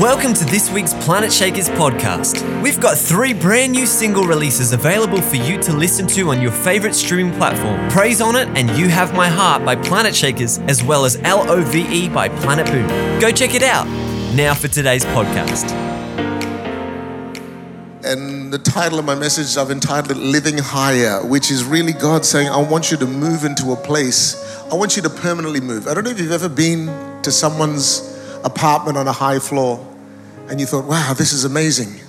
Welcome to this week's Planetshakers podcast. We've got three brand new single releases available for you to listen to on your favorite streaming platform Praise on It and You Have My Heart by Planetshakers, as well as L O V E by Planetboom. Go check it out. Now for today's podcast. And the title of my message, I've entitled Living Higher, which is really God saying, I want you to move into a place. I want you to permanently move. I don't know if you've ever been to someone's apartment on a high floor and you thought, wow, this is amazing.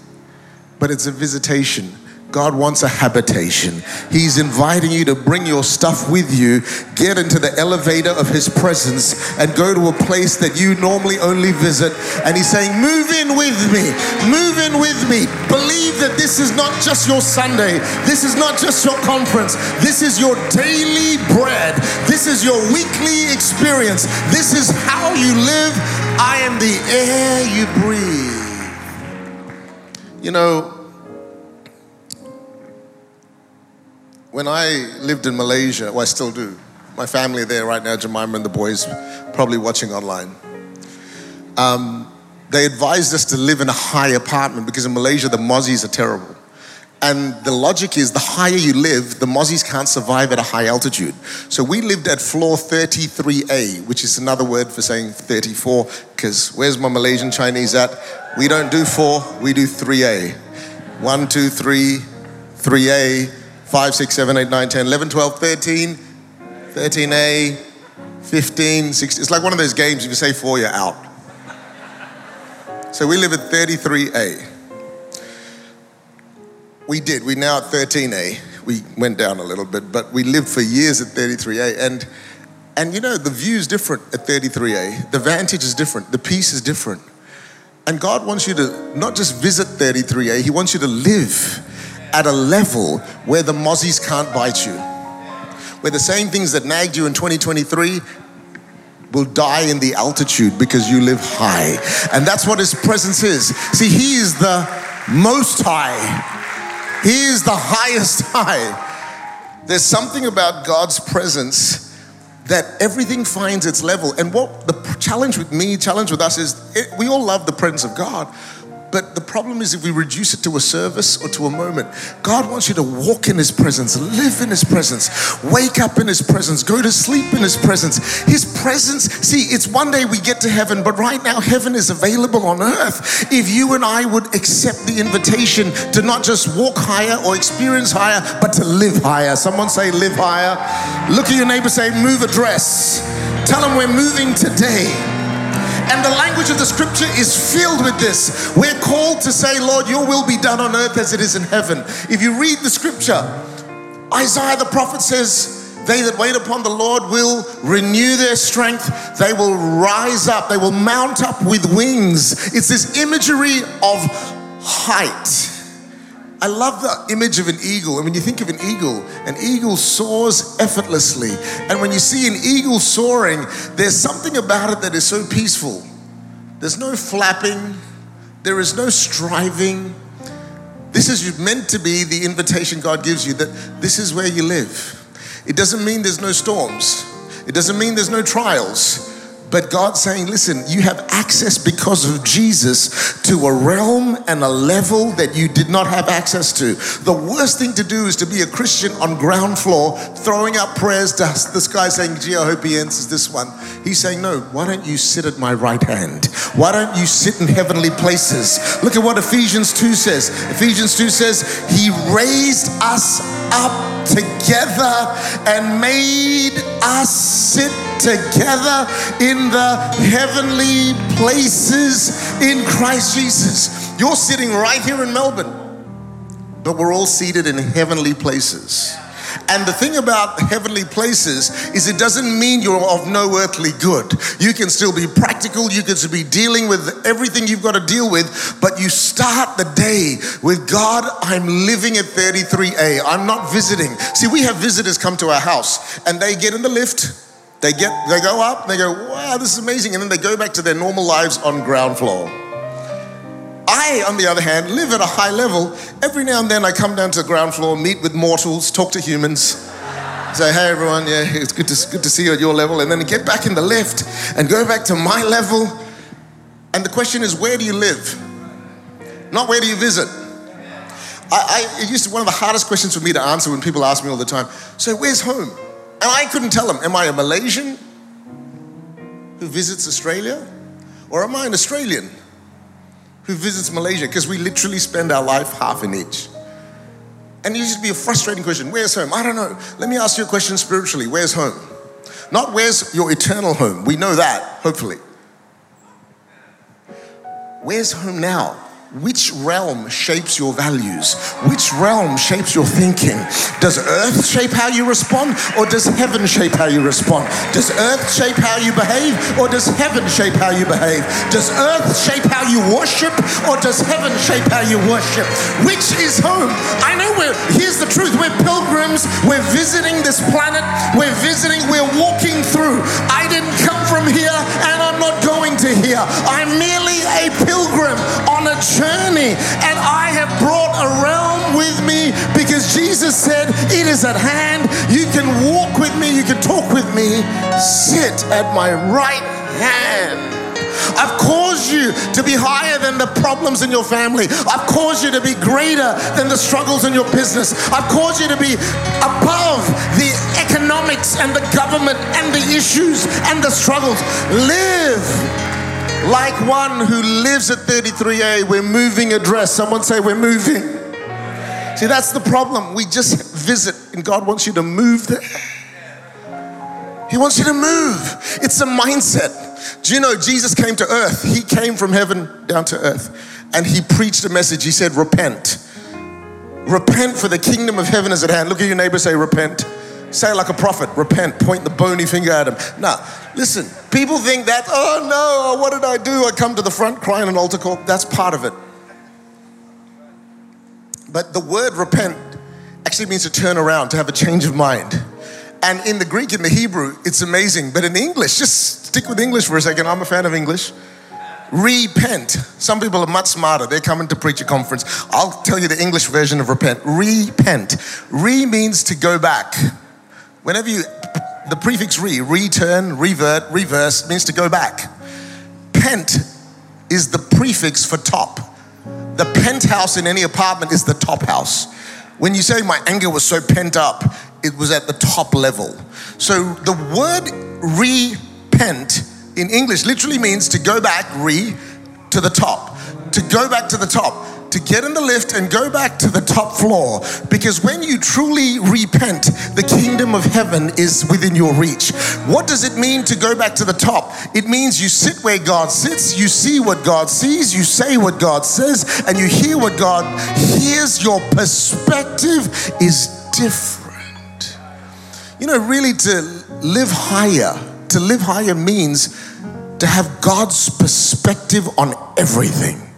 But it's a visitation. God wants a habitation. He's inviting you to bring your stuff with you, get into the elevator of His presence, and go to a place that you normally only visit. And He's saying, Move in with me, move in with me. Believe that this is not just your Sunday, this is not just your conference, this is your daily bread, this is your weekly experience, this is how you live. I am the air you breathe. You know, when I lived in Malaysia, well, I still do. My family there right now, Jemima and the boys, probably watching online. Um, they advised us to live in a high apartment because in Malaysia the mozzies are terrible. And the logic is the higher you live, the mozzies can't survive at a high altitude. So we lived at floor 33A, which is another word for saying 34, because where's my Malaysian Chinese at? We don't do four, we do 3A. One, two, three, 3A, 5, 6, 7, 8, 9, 10, 11, 12, 13, 13A, 15, 16. It's like one of those games, if you say four, you're out. So we live at 33A. We did. We're now at 13A. We went down a little bit, but we lived for years at 33A. And, and you know, the view is different at 33A. The vantage is different. The peace is different. And God wants you to not just visit 33A, He wants you to live at a level where the mozzies can't bite you. Where the same things that nagged you in 2023 will die in the altitude because you live high. And that's what His presence is. See, He is the most high. He is the highest high. There's something about God's presence that everything finds its level. And what the challenge with me, challenge with us is it, we all love the presence of God. But the problem is if we reduce it to a service or to a moment, God wants you to walk in His presence, live in His presence, wake up in His presence, go to sleep in His presence. His presence, see, it's one day we get to heaven, but right now heaven is available on earth. If you and I would accept the invitation to not just walk higher or experience higher, but to live higher. Someone say, live higher. Look at your neighbor, say, move address. Tell them we're moving today. And the language of the scripture is filled with this. We're called to say, Lord, your will be done on earth as it is in heaven. If you read the scripture, Isaiah the prophet says, they that wait upon the Lord will renew their strength. They will rise up. They will mount up with wings. It's this imagery of height. I love the image of an eagle. And when you think of an eagle, an eagle soars effortlessly. And when you see an eagle soaring, there's something about it that is so peaceful. There's no flapping, there is no striving. This is meant to be the invitation God gives you that this is where you live. It doesn't mean there's no storms, it doesn't mean there's no trials. But God's saying, listen, you have access because of Jesus to a realm and a level that you did not have access to. The worst thing to do is to be a Christian on ground floor, throwing up prayers to this guy saying, gee, I hope he answers this one. He's saying, no, why don't you sit at my right hand? Why don't you sit in heavenly places? Look at what Ephesians 2 says. Ephesians 2 says, He raised us up together and made us sit together in the heavenly places in Christ Jesus. You're sitting right here in Melbourne, but we're all seated in heavenly places. And the thing about heavenly places is it doesn't mean you're of no earthly good. You can still be practical, you can still be dealing with everything you've got to deal with, but you start the day with God, I'm living at 33A. I'm not visiting. See, we have visitors come to our house and they get in the lift, they get they go up, they go, wow, this is amazing, and then they go back to their normal lives on ground floor. I, on the other hand, live at a high level. Every now and then I come down to the ground floor, meet with mortals, talk to humans, say, hey everyone, yeah, it's good to, good to see you at your level, and then get back in the lift and go back to my level. And the question is, where do you live? Not where do you visit? I, I, it used to be one of the hardest questions for me to answer when people ask me all the time. So, where's home? And I couldn't tell them. Am I a Malaysian who visits Australia, or am I an Australian who visits Malaysia? Because we literally spend our life half in each. And it used to be a frustrating question. Where's home? I don't know. Let me ask you a question spiritually. Where's home? Not where's your eternal home. We know that, hopefully. Where's home now? Which realm shapes your values? Which realm shapes your thinking? Does earth shape how you respond or does heaven shape how you respond? Does earth shape how you behave or does heaven shape how you behave? Does earth shape how you worship or does heaven shape how you worship? Which is home? I know we're, here's the truth we're pilgrims, we're visiting this planet, we're visiting, we're walking through. I didn't come from here and I'm not going to here. I'm merely a pilgrim on a journey. And I have brought a realm with me because Jesus said, It is at hand. You can walk with me, you can talk with me. Sit at my right hand. I've caused you to be higher than the problems in your family. I've caused you to be greater than the struggles in your business. I've caused you to be above the economics and the government and the issues and the struggles. Live like one who lives at 33A. We're moving address. Someone say, We're moving. See, that's the problem. We just visit, and God wants you to move there. He wants you to move. It's a mindset. Do you know Jesus came to earth? He came from heaven down to earth and he preached a message. He said, Repent. Repent, for the kingdom of heaven is at hand. Look at your neighbor, say, Repent. Say it like a prophet, repent, point the bony finger at him. Now, listen, people think that, oh no, what did I do? I come to the front crying an altar call. That's part of it. But the word repent actually means to turn around, to have a change of mind. And in the Greek, in the Hebrew, it's amazing. But in English, just stick with English for a second. I'm a fan of English. Repent. Some people are much smarter. They're coming to preach a conference. I'll tell you the English version of repent. Repent. Re means to go back. Whenever you, the prefix re, return, revert, reverse, means to go back. Pent is the prefix for top. The penthouse in any apartment is the top house. When you say my anger was so pent up, it was at the top level. So the word repent in English literally means to go back, re, to the top. To go back to the top to get in the lift and go back to the top floor because when you truly repent, the kingdom of heaven is within your reach. What does it mean to go back to the top? It means you sit where God sits, you see what God sees, you say what God says, and you hear what God hears. Your perspective is different. You know, really, to live higher, to live higher means to have God's perspective on everything.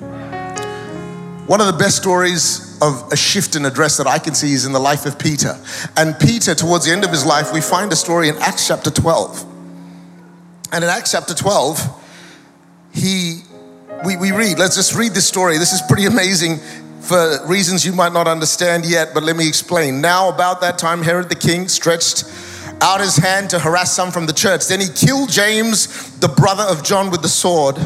One of the best stories of a shift in address that I can see is in the life of Peter. And Peter, towards the end of his life, we find a story in Acts chapter 12. And in Acts chapter 12, he we, we read, let's just read this story. This is pretty amazing for reasons you might not understand yet, but let me explain. Now, about that time, Herod the king stretched out his hand to harass some from the church. Then he killed James, the brother of John, with the sword.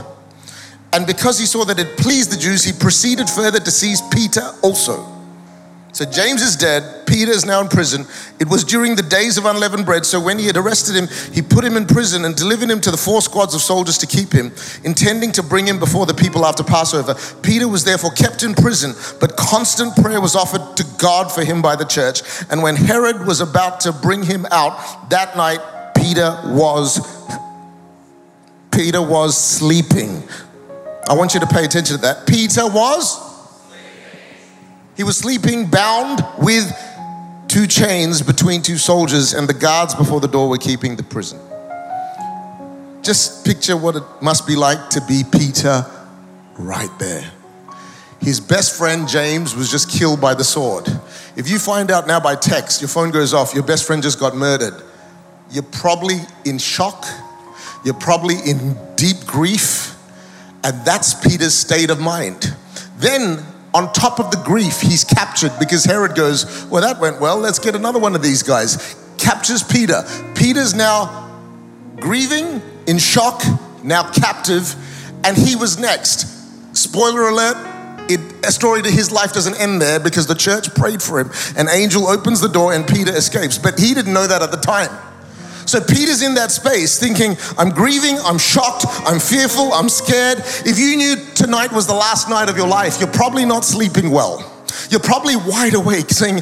And because he saw that it pleased the Jews, he proceeded further to seize Peter also. So James is dead, Peter is now in prison. It was during the days of unleavened bread, so when he had arrested him, he put him in prison and delivered him to the four squads of soldiers to keep him, intending to bring him before the people after Passover. Peter was therefore kept in prison, but constant prayer was offered to God for him by the church. And when Herod was about to bring him out that night, Peter was Peter was sleeping. I want you to pay attention to that. Peter was? He was sleeping bound with two chains between two soldiers, and the guards before the door were keeping the prison. Just picture what it must be like to be Peter right there. His best friend James was just killed by the sword. If you find out now by text, your phone goes off, your best friend just got murdered, you're probably in shock, you're probably in deep grief and that's Peter's state of mind. Then, on top of the grief, he's captured because Herod goes, Well, that went well. Let's get another one of these guys. Captures Peter. Peter's now grieving, in shock, now captive. and he was next. Spoiler alert, it, a story to his life doesn't end there because the church prayed for him. An angel opens the door and Peter escapes. But he didn't know that at the time. So Peter's in that space thinking, I'm grieving, I'm shocked, I'm fearful, I'm scared. If you knew tonight was the last night of your life, you're probably not sleeping well. You're probably wide awake saying,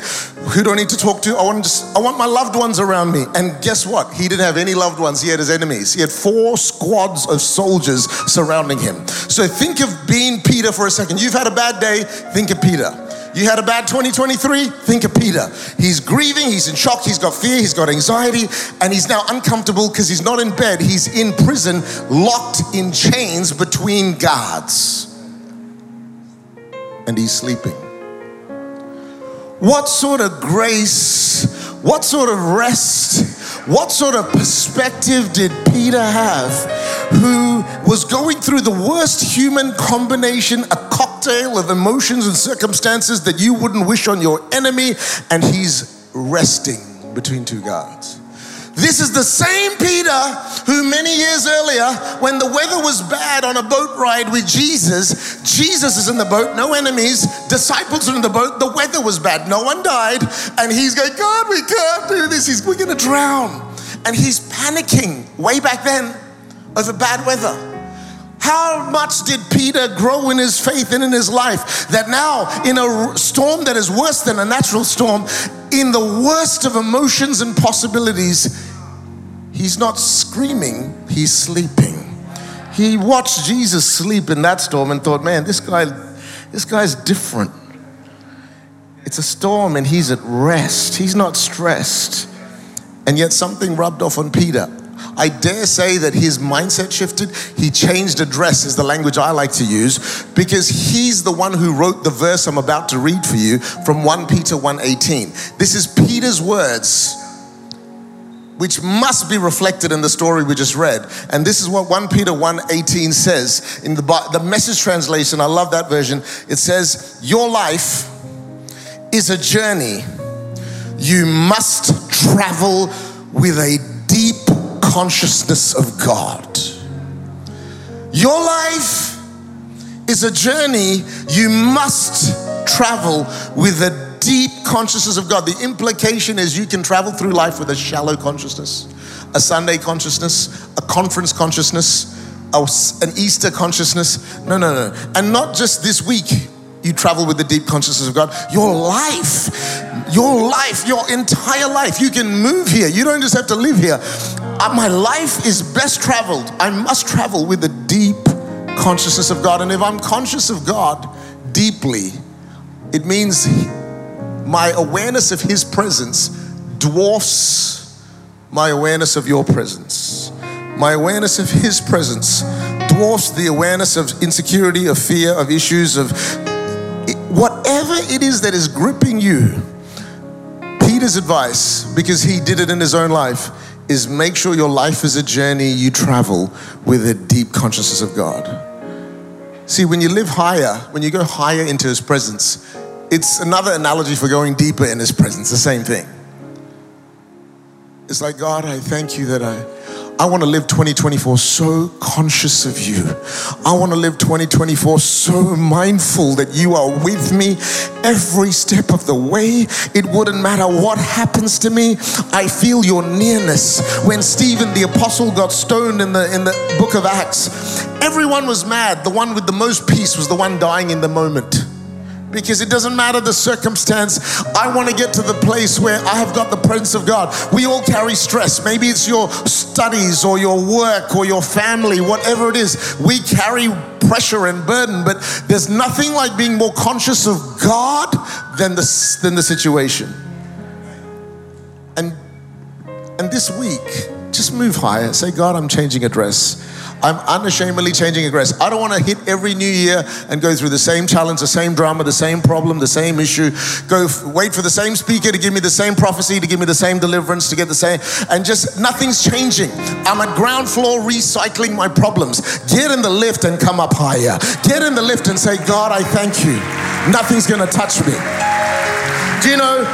Who do I need to talk to? I want, just, I want my loved ones around me. And guess what? He didn't have any loved ones, he had his enemies. He had four squads of soldiers surrounding him. So think of being Peter for a second. You've had a bad day, think of Peter. You had a bad 2023? Think of Peter. He's grieving, he's in shock, he's got fear, he's got anxiety, and he's now uncomfortable because he's not in bed, he's in prison, locked in chains between guards. And he's sleeping. What sort of grace, what sort of rest, what sort of perspective did Peter have who was going through the worst human combination, a cocktail of emotions and circumstances that you wouldn't wish on your enemy, and he's resting between two guards? This is the same Peter who, many years earlier, when the weather was bad on a boat ride with Jesus, Jesus is in the boat, no enemies, disciples are in the boat, the weather was bad, no one died, and he's going, God, we can't do this, we're gonna drown. And he's panicking way back then over bad weather. How much did Peter grow in his faith and in his life that now, in a storm that is worse than a natural storm, in the worst of emotions and possibilities, he's not screaming, he's sleeping. He watched Jesus sleep in that storm and thought, man, this guy, this guy's different. It's a storm and he's at rest. He's not stressed. And yet something rubbed off on Peter. I dare say that his mindset shifted. He changed address, is the language I like to use, because he's the one who wrote the verse I'm about to read for you from 1 Peter 1:18. This is Peter's words which must be reflected in the story we just read. And this is what 1 Peter 1:18 says in the the message translation. I love that version. It says, "Your life is a journey you must travel with a deep consciousness of God. Your life is a journey you must travel with a deep consciousness of God. The implication is you can travel through life with a shallow consciousness, a Sunday consciousness, a conference consciousness, an Easter consciousness. No, no, no. And not just this week, you travel with the deep consciousness of God. Your life, your life, your entire life. You can move here. You don't just have to live here. Uh, my life is best traveled. I must travel with the deep consciousness of God. And if I'm conscious of God deeply, it means my awareness of His presence dwarfs my awareness of your presence. My awareness of His presence dwarfs the awareness of insecurity, of fear, of issues, of whatever it is that is gripping you. Peter's advice, because he did it in his own life, is make sure your life is a journey you travel with a deep consciousness of God. See, when you live higher, when you go higher into His presence, it's another analogy for going deeper in His presence, the same thing. It's like, God, I thank you that I I want to live 2024 so conscious of you. I want to live 2024 so mindful that you are with me every step of the way. It wouldn't matter what happens to me. I feel your nearness. When Stephen the apostle got stoned in the in the book of Acts, everyone was mad. The one with the most peace was the one dying in the moment because it doesn't matter the circumstance. I want to get to the place where I have got the presence of God. We all carry stress. Maybe it's your studies or your work or your family, whatever it is. We carry pressure and burden, but there's nothing like being more conscious of God than the, than the situation. And, and this week, just move higher. Say, God, I'm changing address. I'm unashamedly changing address. I don't want to hit every new year and go through the same challenge, the same drama, the same problem, the same issue. Go f- wait for the same speaker to give me the same prophecy, to give me the same deliverance, to get the same, and just nothing's changing. I'm at ground floor recycling my problems. Get in the lift and come up higher. Get in the lift and say, God, I thank you. Nothing's going to touch me. Do you know?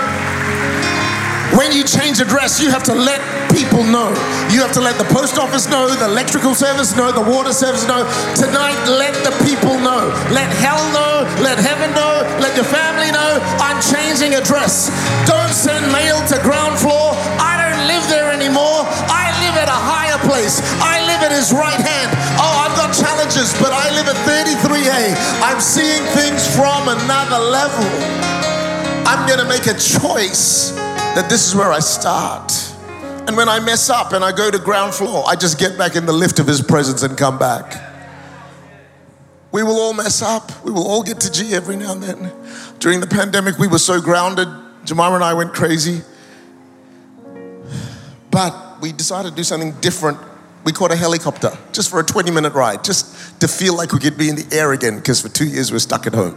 When you change address, you have to let people know. You have to let the post office know, the electrical service know, the water service know. Tonight, let the people know. Let hell know, let heaven know, let your family know. I'm changing address. Don't send mail to ground floor. I don't live there anymore. I live at a higher place. I live at his right hand. Oh, I've got challenges, but I live at 33A. I'm seeing things from another level. I'm going to make a choice that this is where I start. And when I mess up and I go to ground floor, I just get back in the lift of his presence and come back. We will all mess up. We will all get to G every now and then. During the pandemic, we were so grounded. Jemima and I went crazy. But we decided to do something different. We caught a helicopter just for a 20 minute ride, just to feel like we could be in the air again, because for two years we were stuck at home.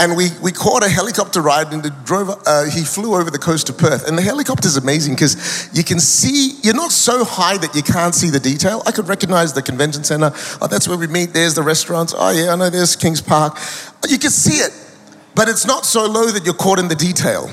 And we, we caught a helicopter ride and drove, uh, he flew over the coast of Perth. And the helicopter is amazing because you can see, you're not so high that you can't see the detail. I could recognize the convention center. Oh, that's where we meet. There's the restaurants. Oh, yeah, I know there's Kings Park. You can see it, but it's not so low that you're caught in the detail.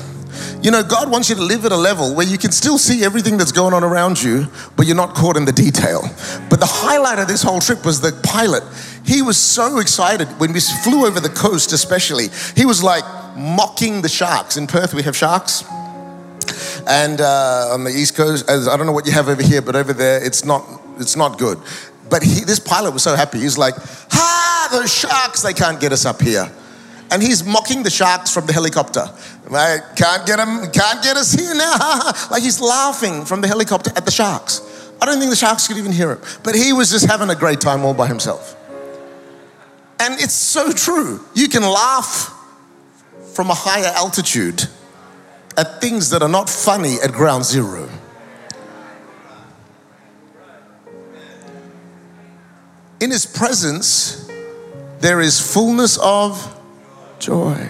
You know, God wants you to live at a level where you can still see everything that's going on around you, but you're not caught in the detail. But the highlight of this whole trip was the pilot. He was so excited when we flew over the coast, especially. He was like mocking the sharks. In Perth, we have sharks. And uh, on the East Coast, I don't know what you have over here, but over there, it's not, it's not good. But he, this pilot was so happy. He's like, ha, those sharks, they can't get us up here and he's mocking the sharks from the helicopter. Right? Can't get him, can't get us here now. like he's laughing from the helicopter at the sharks. I don't think the sharks could even hear him. But he was just having a great time all by himself. And it's so true. You can laugh from a higher altitude at things that are not funny at ground zero. In his presence, there is fullness of Joy.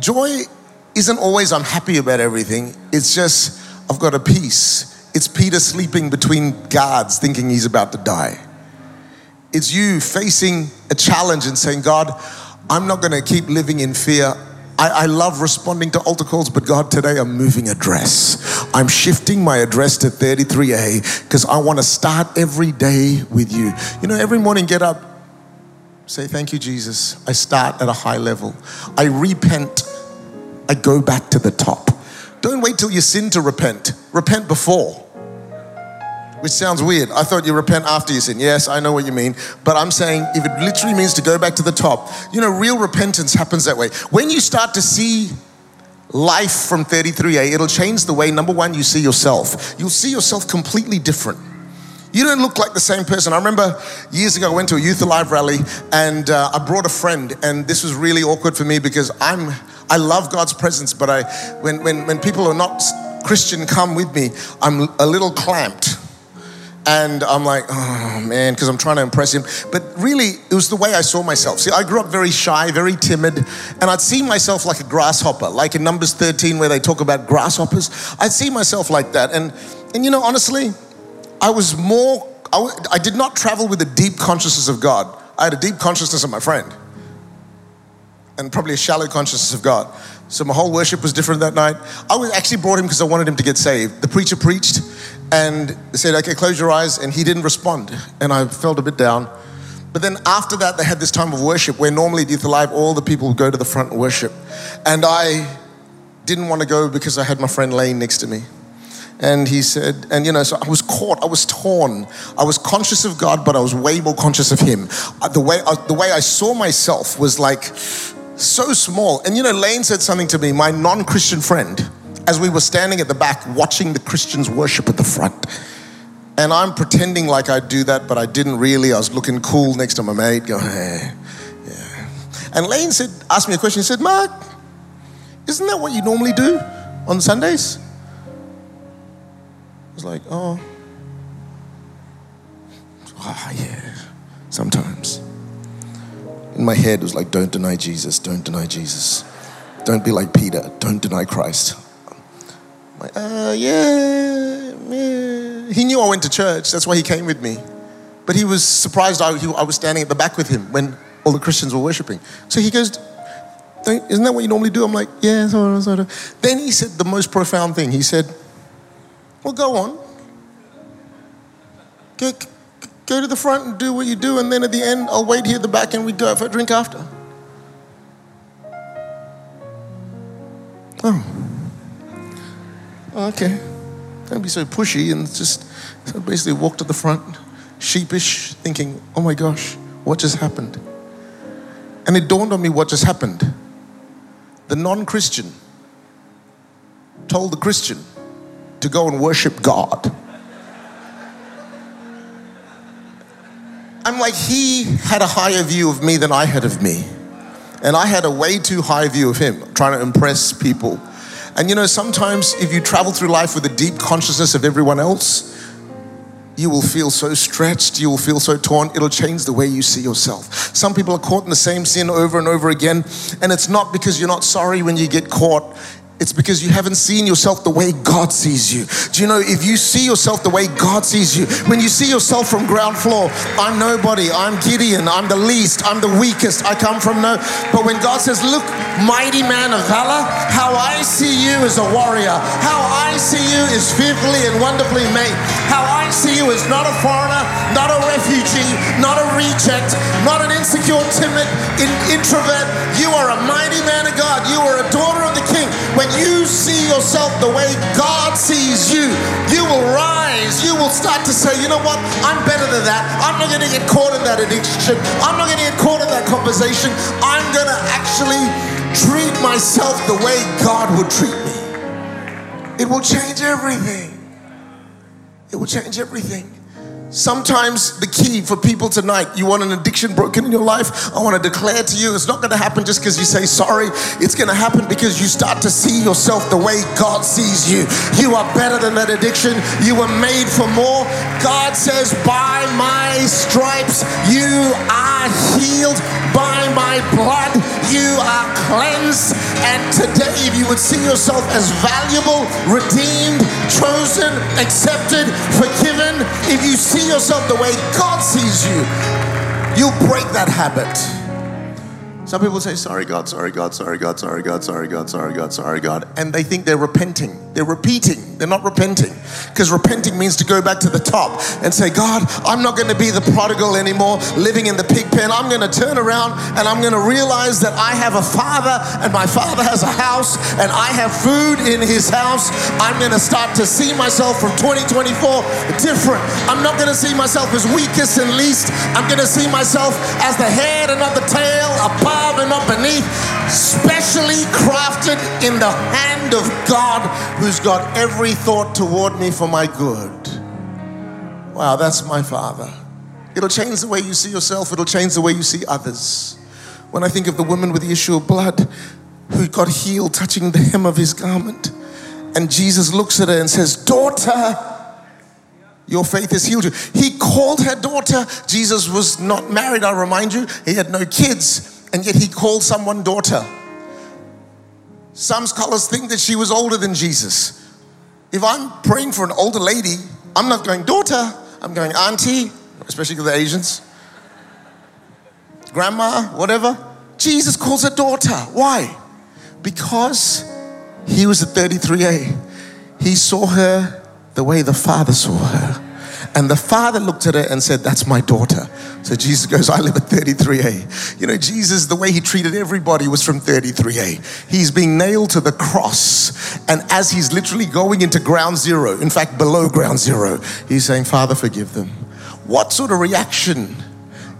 Joy isn't always I'm happy about everything. It's just I've got a peace. It's Peter sleeping between guards thinking he's about to die. It's you facing a challenge and saying, God, I'm not going to keep living in fear. I, I, love responding to altar calls, but God, today I'm moving address. I'm shifting my address to 33A because I want to start every day with you. You know, every morning get up, Say, Thank you, Jesus. I start at a high level. I repent. I go back to the top. Don't wait till you sin to repent. Repent before. Which sounds weird. I thought you repent after you sin. Yes, I know what you mean. But I'm saying if it literally means to go back to the top, you know, real repentance happens that way. When you start to see life from 33A, it'll change the way, number one, you see yourself. You'll see yourself completely different. You don't look like the same person. I remember years ago, I went to a Youth Alive rally and uh, I brought a friend, and this was really awkward for me because I'm, I love God's presence, but I, when, when, when people are not Christian come with me, I'm a little clamped. And I'm like, oh man, because I'm trying to impress him. But really, it was the way I saw myself. See, I grew up very shy, very timid, and I'd see myself like a grasshopper, like in Numbers 13, where they talk about grasshoppers. I'd see myself like that. And, and you know, honestly, I was more, I did not travel with a deep consciousness of God. I had a deep consciousness of my friend and probably a shallow consciousness of God. So my whole worship was different that night. I was actually brought him because I wanted him to get saved. The preacher preached and said, okay, close your eyes. And he didn't respond. And I felt a bit down. But then after that, they had this time of worship where normally at Youth Alive, all the people would go to the front and worship. And I didn't want to go because I had my friend Lane next to me. And he said, and you know, so I was caught, I was torn. I was conscious of God, but I was way more conscious of Him. Uh, the way, uh, the way I saw myself was like so small. And you know, Lane said something to me, my non Christian friend, as we were standing at the back watching the Christians worship at the front. And I'm pretending like I do that, but I didn't really. I was looking cool next to my mate, going, hey, yeah. And Lane said, asked me a question. He said, Mark, isn't that what you normally do on Sundays? Was like, oh, ah, yeah, sometimes. In my head, it was like, don't deny Jesus, don't deny Jesus. Don't be like Peter, don't deny Christ. I'm like, uh, yeah, yeah. He knew I went to church, that's why he came with me. But he was surprised I, he, I was standing at the back with him when all the Christians were worshiping. So he goes, isn't that what you normally do? I'm like, yeah, sort of, sort of. Then he said the most profound thing. He said, Well, go on. Go, go to the front and do what you do, and then at the end, I'll wait here at the back and we go for a drink after. Oh. oh. Okay. Don't be so pushy and just so basically walk to the front, sheepish, thinking, oh my gosh, what just happened? And it dawned on me what just happened. The non Christian told the Christian to go and worship God. I'm like, he had a higher view of me than I had of me. And I had a way too high view of him, trying to impress people. And you know, sometimes if you travel through life with a deep consciousness of everyone else, you will feel so stretched, you will feel so torn, it'll change the way you see yourself. Some people are caught in the same sin over and over again, and it's not because you're not sorry when you get caught, it's because you haven't seen yourself the way God sees you. Do you know if you see yourself the way God sees you, when you see yourself from ground floor, I'm nobody, I'm Gideon, I'm the least, I'm the weakest, I come from no. But when God says, Look, mighty man of valor, how I see you as a warrior, how I see you is fearfully and wonderfully made, how I see you as not a foreigner, not a refugee, not a reject, not an insecure, timid in- introvert. You are a mighty man of God, you are a daughter of the king. When you see yourself the way God sees you, you will rise. You will start to say, you know what? I'm better than that. I'm not going to get caught in that addiction. I'm not going to get caught in that conversation. I'm going to actually treat myself the way God would treat me. It will change everything. It will change everything. Sometimes the key for people tonight, you want an addiction broken in your life, I want to declare to you, it's not going to happen just because you say sorry. It's going to happen because you start to see yourself the way God sees you. You are better than that addiction. You were made for more. God says, by my stripes, you are healed. My blood, you are cleansed. And today, if you would see yourself as valuable, redeemed, chosen, accepted, forgiven, if you see yourself the way God sees you, you'll break that habit. Some people say, Sorry, God, sorry, God, sorry, God, sorry, God, sorry, God, sorry, God, sorry, God. And they think they're repenting. They're repeating. They're not repenting. Because repenting means to go back to the top and say, God, I'm not going to be the prodigal anymore, living in the pig pen. I'm going to turn around and I'm going to realize that I have a father and my father has a house and I have food in his house. I'm going to start to see myself from 2024 different. I'm not going to see myself as weakest and least. I'm going to see myself as the head and not the tail, above not beneath, specially crafted in the hand of God who's got every thought toward me for my good. Wow, that's my Father. It'll change the way you see yourself, it'll change the way you see others. When I think of the woman with the issue of blood who got healed touching the hem of his garment, and Jesus looks at her and says, Daughter, your faith has healed you. He called her daughter. Jesus was not married, I remind you. He had no kids, and yet he called someone daughter. Some scholars think that she was older than Jesus. If I'm praying for an older lady, I'm not going daughter, I'm going auntie, especially to the Asians, grandma, whatever. Jesus calls her daughter. Why? Because he was at 33A. He saw her the way the Father saw her. And the father looked at her and said, That's my daughter. So Jesus goes, I live at 33A. You know, Jesus, the way he treated everybody was from 33A. He's being nailed to the cross. And as he's literally going into ground zero, in fact, below ground zero, he's saying, Father, forgive them. What sort of reaction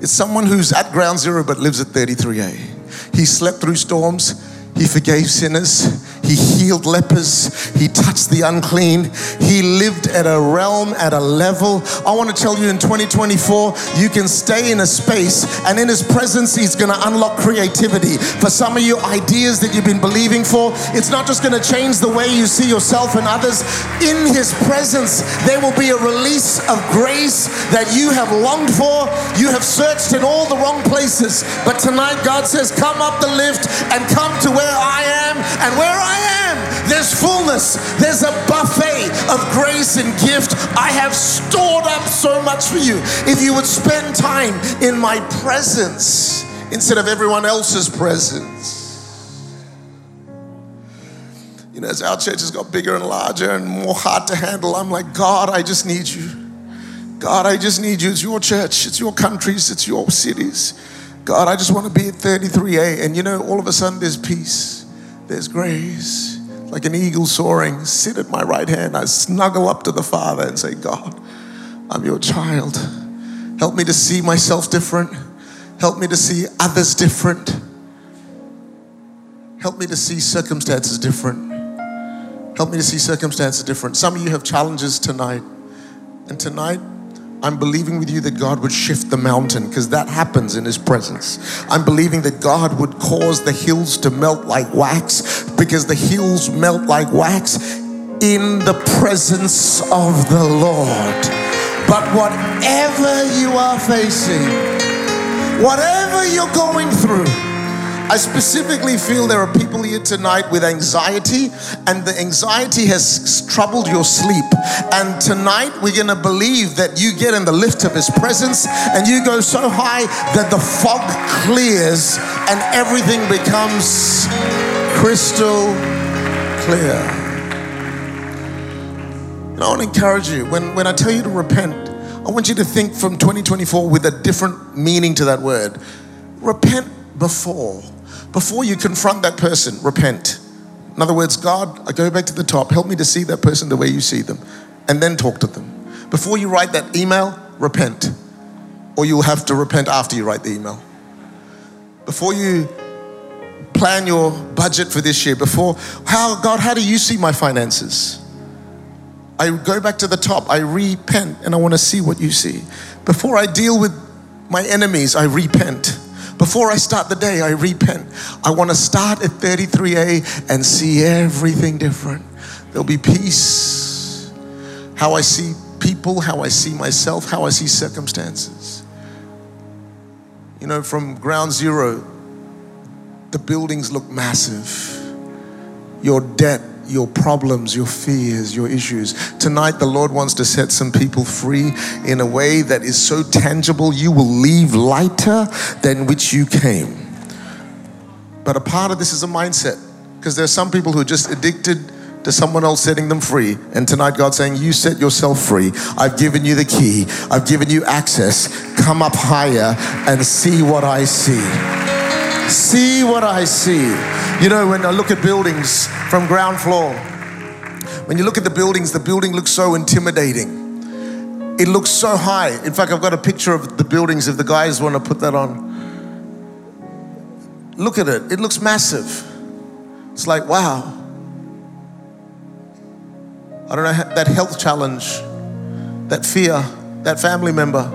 is someone who's at ground zero but lives at 33A? He slept through storms. He forgave sinners. He healed lepers. He touched the unclean. He lived at a realm, at a level. I want to tell you in 2024, you can stay in a space and in His presence, He's going to unlock creativity. For some of you, ideas that you've been believing for, it's not just going to change the way you see yourself and others. In His presence, there will be a release of grace that you have longed for. You have searched in all the wrong places. But tonight, God says, Come up the lift and come to where I am. And where I am, there's fullness, there's a buffet of grace and gift. I have stored up so much for you. If you would spend time in my presence instead of everyone else's presence. You know, as our church has got bigger and larger and more hard to handle, I'm like, God, I just need you. God, I just need you. It's your church, it's your countries, it's your cities. God, I just want to be at 33A. And you know, all of a sudden there's peace, there's grace. Like an eagle soaring, sit at my right hand. I snuggle up to the Father and say, God, I'm your child. Help me to see myself different. Help me to see others different. Help me to see circumstances different. Help me to see circumstances different. Some of you have challenges tonight. And tonight, I'm believing with you that God would shift the mountain because that happens in His presence. I'm believing that God would cause the hills to melt like wax because the hills melt like wax in the presence of the Lord. But whatever you are facing, whatever you're going through, I specifically feel there are people here tonight with anxiety, and the anxiety has troubled your sleep. And tonight, we're going to believe that you get in the lift of His presence and you go so high that the fog clears and everything becomes crystal clear. And I want to encourage you when, when I tell you to repent, I want you to think from 2024 with a different meaning to that word. Repent before. Before you confront that person, repent. In other words, God, I go back to the top, help me to see that person the way you see them, and then talk to them. Before you write that email, repent. Or you'll have to repent after you write the email. Before you plan your budget for this year, before, how, God, how do you see my finances? I go back to the top, I repent, and I want to see what you see. Before I deal with my enemies, I repent. Before I start the day, I repent. I want to start at 33A and see everything different. There'll be peace. How I see people, how I see myself, how I see circumstances. You know, from ground zero, the buildings look massive. Your debt your problems, your fears, your issues. Tonight, the Lord wants to set some people free in a way that is so tangible, you will leave lighter than which you came. But a part of this is a mindset because there are some people who are just addicted to someone else setting them free. And tonight, God's saying, You set yourself free. I've given you the key, I've given you access. Come up higher and see what I see. See what I see. You know, when I look at buildings from ground floor, when you look at the buildings, the building looks so intimidating. It looks so high. In fact, I've got a picture of the buildings if the guys want to put that on. Look at it, it looks massive. It's like, wow. I don't know, that health challenge, that fear, that family member,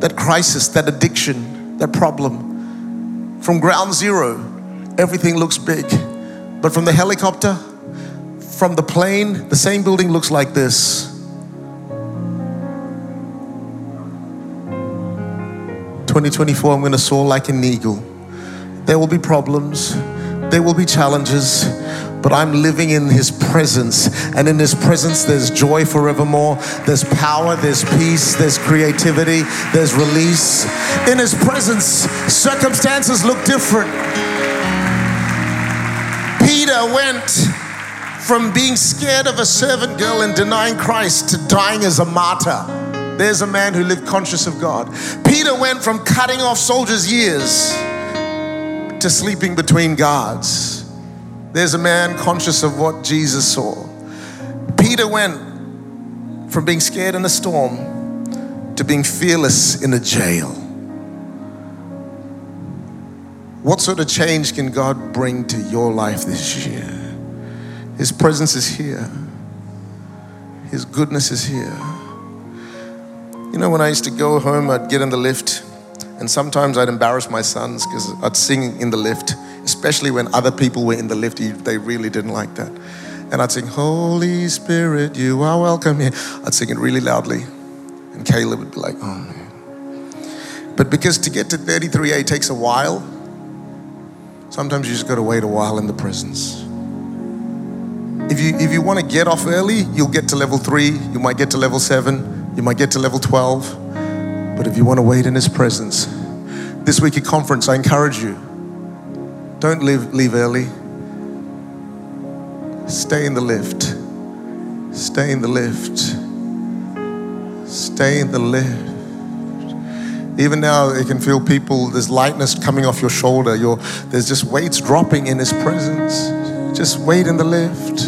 that crisis, that addiction, that problem. From ground zero, everything looks big. But from the helicopter, from the plane, the same building looks like this. Twenty twenty four, I'm going to soar like an eagle. There will be problems, there will be challenges, but I'm living in His presence. And in His presence, there's joy forevermore. There's power, there's peace, there's creativity, there's release. In His presence, circumstances look different. Peter went from being scared of a servant girl and denying Christ to dying as a martyr. There's a man who lived conscious of God. Peter went from cutting off soldiers' ears to sleeping between guards. There's a man conscious of what Jesus saw. Peter went from being scared in a storm to being fearless in a jail. What sort of change can God bring to your life this year? His presence is here, His goodness is here. You know, when I used to go home, I'd get in the lift, and sometimes I'd embarrass my sons because I'd sing in the lift, especially when other people were in the lift. They really didn't like that. And I'd sing, Holy Spirit, you are welcome here. I'd sing it really loudly. And Caleb would be like, oh man. But because to get to 33A takes a while, Sometimes you just got to wait a while in the presence. If you, if you want to get off early, you'll get to level three, you might get to level seven, you might get to level 12. But if you want to wait in His presence, this week at conference, I encourage you don't leave, leave early. Stay in the lift. Stay in the lift. Stay in the lift. Even now, you can feel people, there's lightness coming off your shoulder. There's just weights dropping in His presence. Just wait in the lift.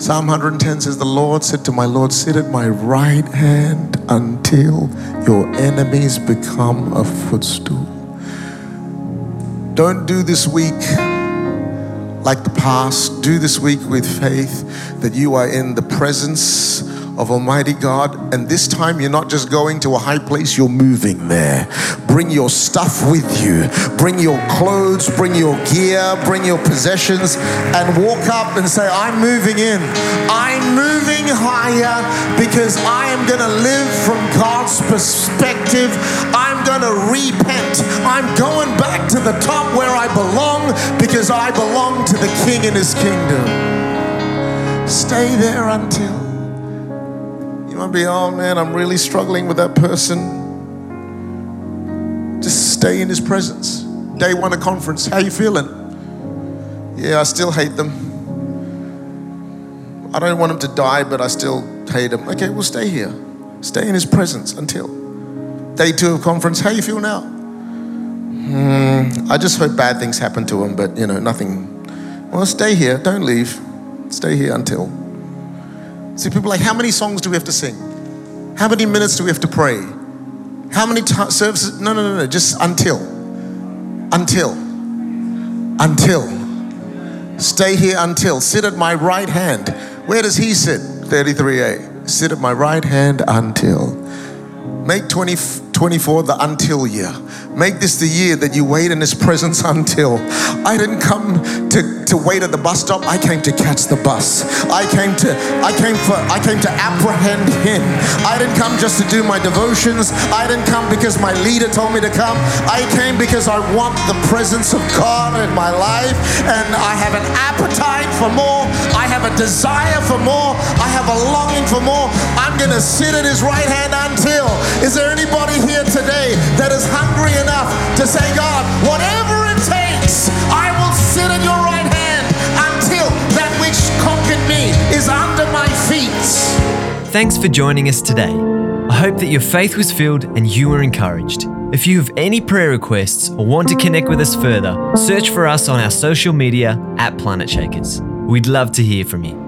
Psalm 110 says, The Lord said to my Lord, Sit at my right hand until your enemies become a footstool. Don't do this week like the past. Do this week with faith that you are in the presence of Almighty God. And this time, you're not just going to a high place, you're moving there. Bring your stuff with you. Bring your clothes, bring your gear, bring your possessions, and walk up and say, I'm moving in. I'm moving higher because I am going to live from God's perspective. I'm going to repent. I'm going back to the top where I belong because I belong to the King and His kingdom. Stay there until. You might be, oh man, I'm really struggling with that person. Just stay in his presence. Day one of conference, how you feeling? Yeah, I still hate them. I don't want them to die, but I still hate them. Okay, we'll stay here. Stay in his presence until. Day two of conference, how you feel now? Hmm, I just hope bad things happen to him, but you know, nothing. Well, stay here. Don't leave. Stay here until. See, people like, how many songs do we have to sing? How many minutes do we have to pray? How many t- services? No, no, no, no. Just until. Until. Until. Stay here until. Sit at my right hand. Where does he sit? 33a. Sit at my right hand until. Make 20, 24 the until year. Make this the year that you wait in his presence until. I didn't come to, to wait at the bus stop. I came to catch the bus. I came to I came for I came to apprehend him. I didn't come just to do my devotions. I didn't come because my leader told me to come. I came because I want the presence of God in my life and I have an appetite for more. I have a desire for more. I have a longing for more. I'm going to sit at his right hand until. Is there anybody here today that is hungry enough to say, God, whatever it takes, I will sit at your right hand until that which conquered me is under my feet. Thanks for joining us today. I hope that your faith was filled and you were encouraged. If you have any prayer requests or want to connect with us further, search for us on our social media at Planetshakers. We'd love to hear from you.